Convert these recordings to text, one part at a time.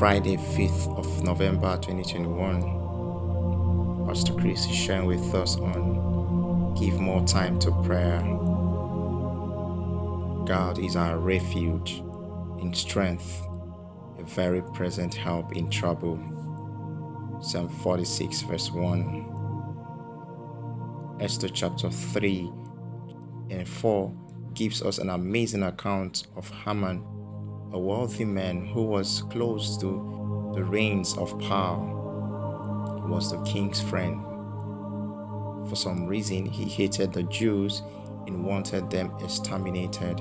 Friday, 5th of November 2021. Pastor Chris is sharing with us on Give More Time to Prayer. God is our refuge in strength, a very present help in trouble. Psalm 46, verse 1. Esther chapter 3 and 4 gives us an amazing account of Haman a wealthy man who was close to the reins of power. He was the king's friend. For some reason, he hated the Jews and wanted them exterminated.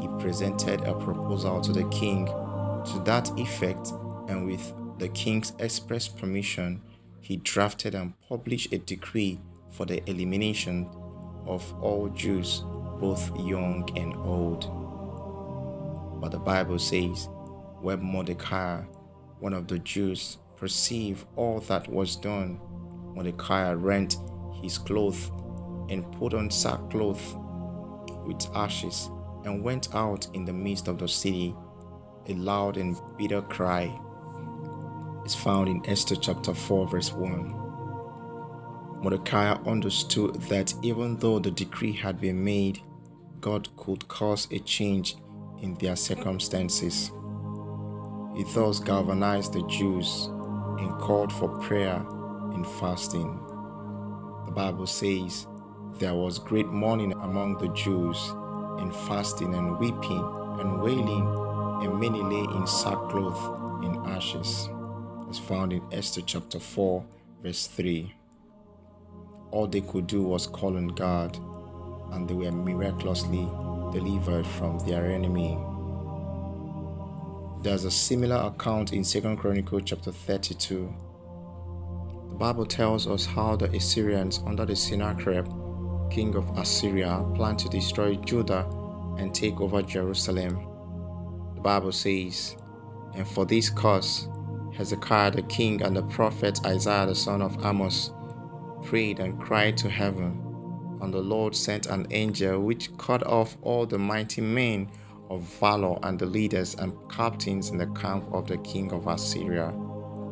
He presented a proposal to the king to that effect, and with the king's express permission, he drafted and published a decree for the elimination of all Jews, both young and old. But the Bible says, when Mordecai, one of the Jews, perceived all that was done, Mordecai rent his clothes and put on sackcloth with ashes and went out in the midst of the city. A loud and bitter cry is found in Esther chapter 4, verse 1. Mordecai understood that even though the decree had been made, God could cause a change in their circumstances. He thus galvanized the Jews and called for prayer and fasting. The Bible says there was great mourning among the Jews, and fasting and weeping and wailing, and many lay in sackcloth and ashes, as found in Esther chapter 4, verse 3. All they could do was call on God, and they were miraculously delivered from their enemy. There's a similar account in 2 Chronicles chapter 32. The Bible tells us how the Assyrians under the Sennacherib, king of Assyria, planned to destroy Judah and take over Jerusalem. The Bible says, And for this cause, Hezekiah the king and the prophet Isaiah the son of Amos prayed and cried to heaven and the Lord sent an angel which cut off all the mighty men of valor and the leaders and captains in the camp of the king of Assyria.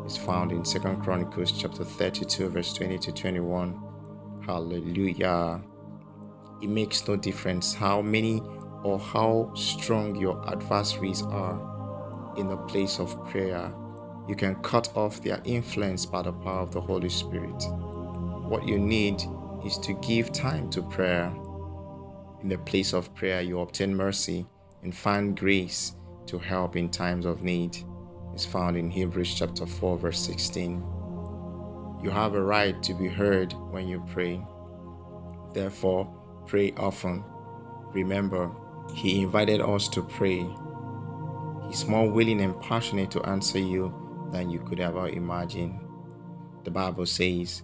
Is found in 2 Chronicles chapter 32, verse 20 to 21. Hallelujah. It makes no difference how many or how strong your adversaries are in the place of prayer. You can cut off their influence by the power of the Holy Spirit. What you need is to give time to prayer. In the place of prayer, you obtain mercy and find grace to help in times of need. It's found in Hebrews chapter 4, verse 16. You have a right to be heard when you pray. Therefore, pray often. Remember, He invited us to pray. He's more willing and passionate to answer you than you could ever imagine. The Bible says,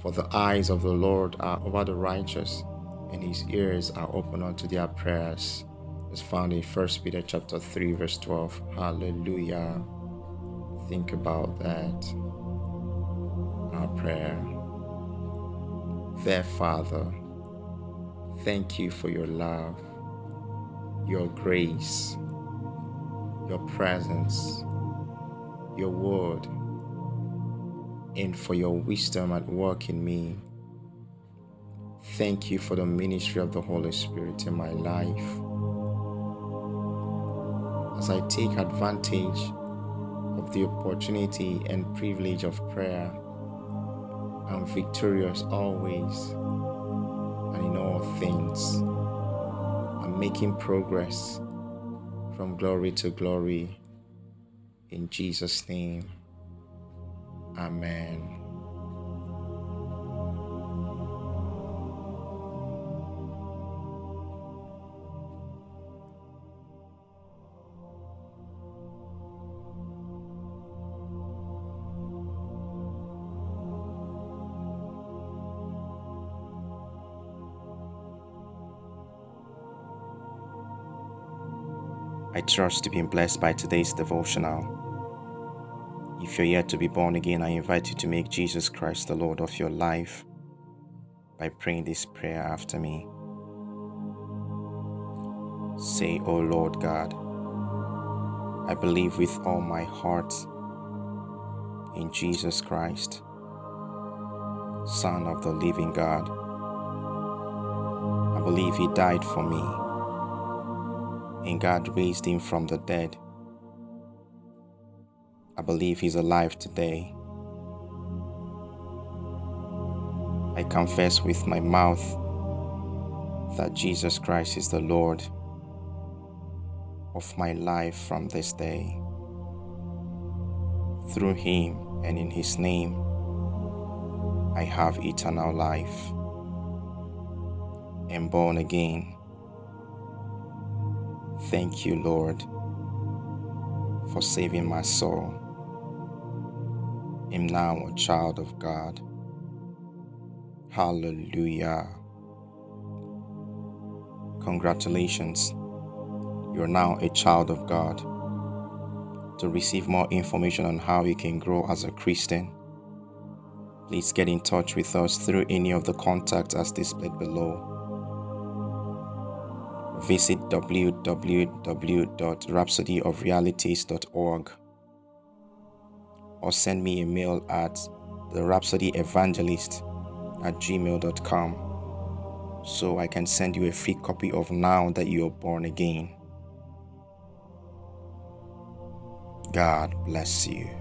for the eyes of the Lord are over the righteous, and his ears are open unto their prayers. It's found in 1 Peter chapter 3, verse 12. Hallelujah. Think about that. Our prayer. There, Father, thank you for your love, your grace, your presence, your word and for your wisdom at work in me. Thank you for the ministry of the Holy Spirit in my life. As I take advantage of the opportunity and privilege of prayer, I'm victorious always and in all things. I'm making progress from glory to glory in Jesus' name. Amen. I trust to be blessed by today's devotional. If you're yet to be born again, I invite you to make Jesus Christ the Lord of your life by praying this prayer after me. Say, O Lord God, I believe with all my heart in Jesus Christ, Son of the living God. I believe He died for me, and God raised Him from the dead. I believe He's alive today. I confess with my mouth that Jesus Christ is the Lord of my life from this day. Through Him and in His name, I have eternal life. and born again. Thank you, Lord, for saving my soul. Am now a child of God. Hallelujah. Congratulations. You are now a child of God. To receive more information on how you can grow as a Christian, please get in touch with us through any of the contacts as displayed below. Visit www.rhapsodyofrealities.org or send me a mail at the Rhapsody Evangelist at gmail.com so I can send you a free copy of Now That You Are Born Again. God bless you.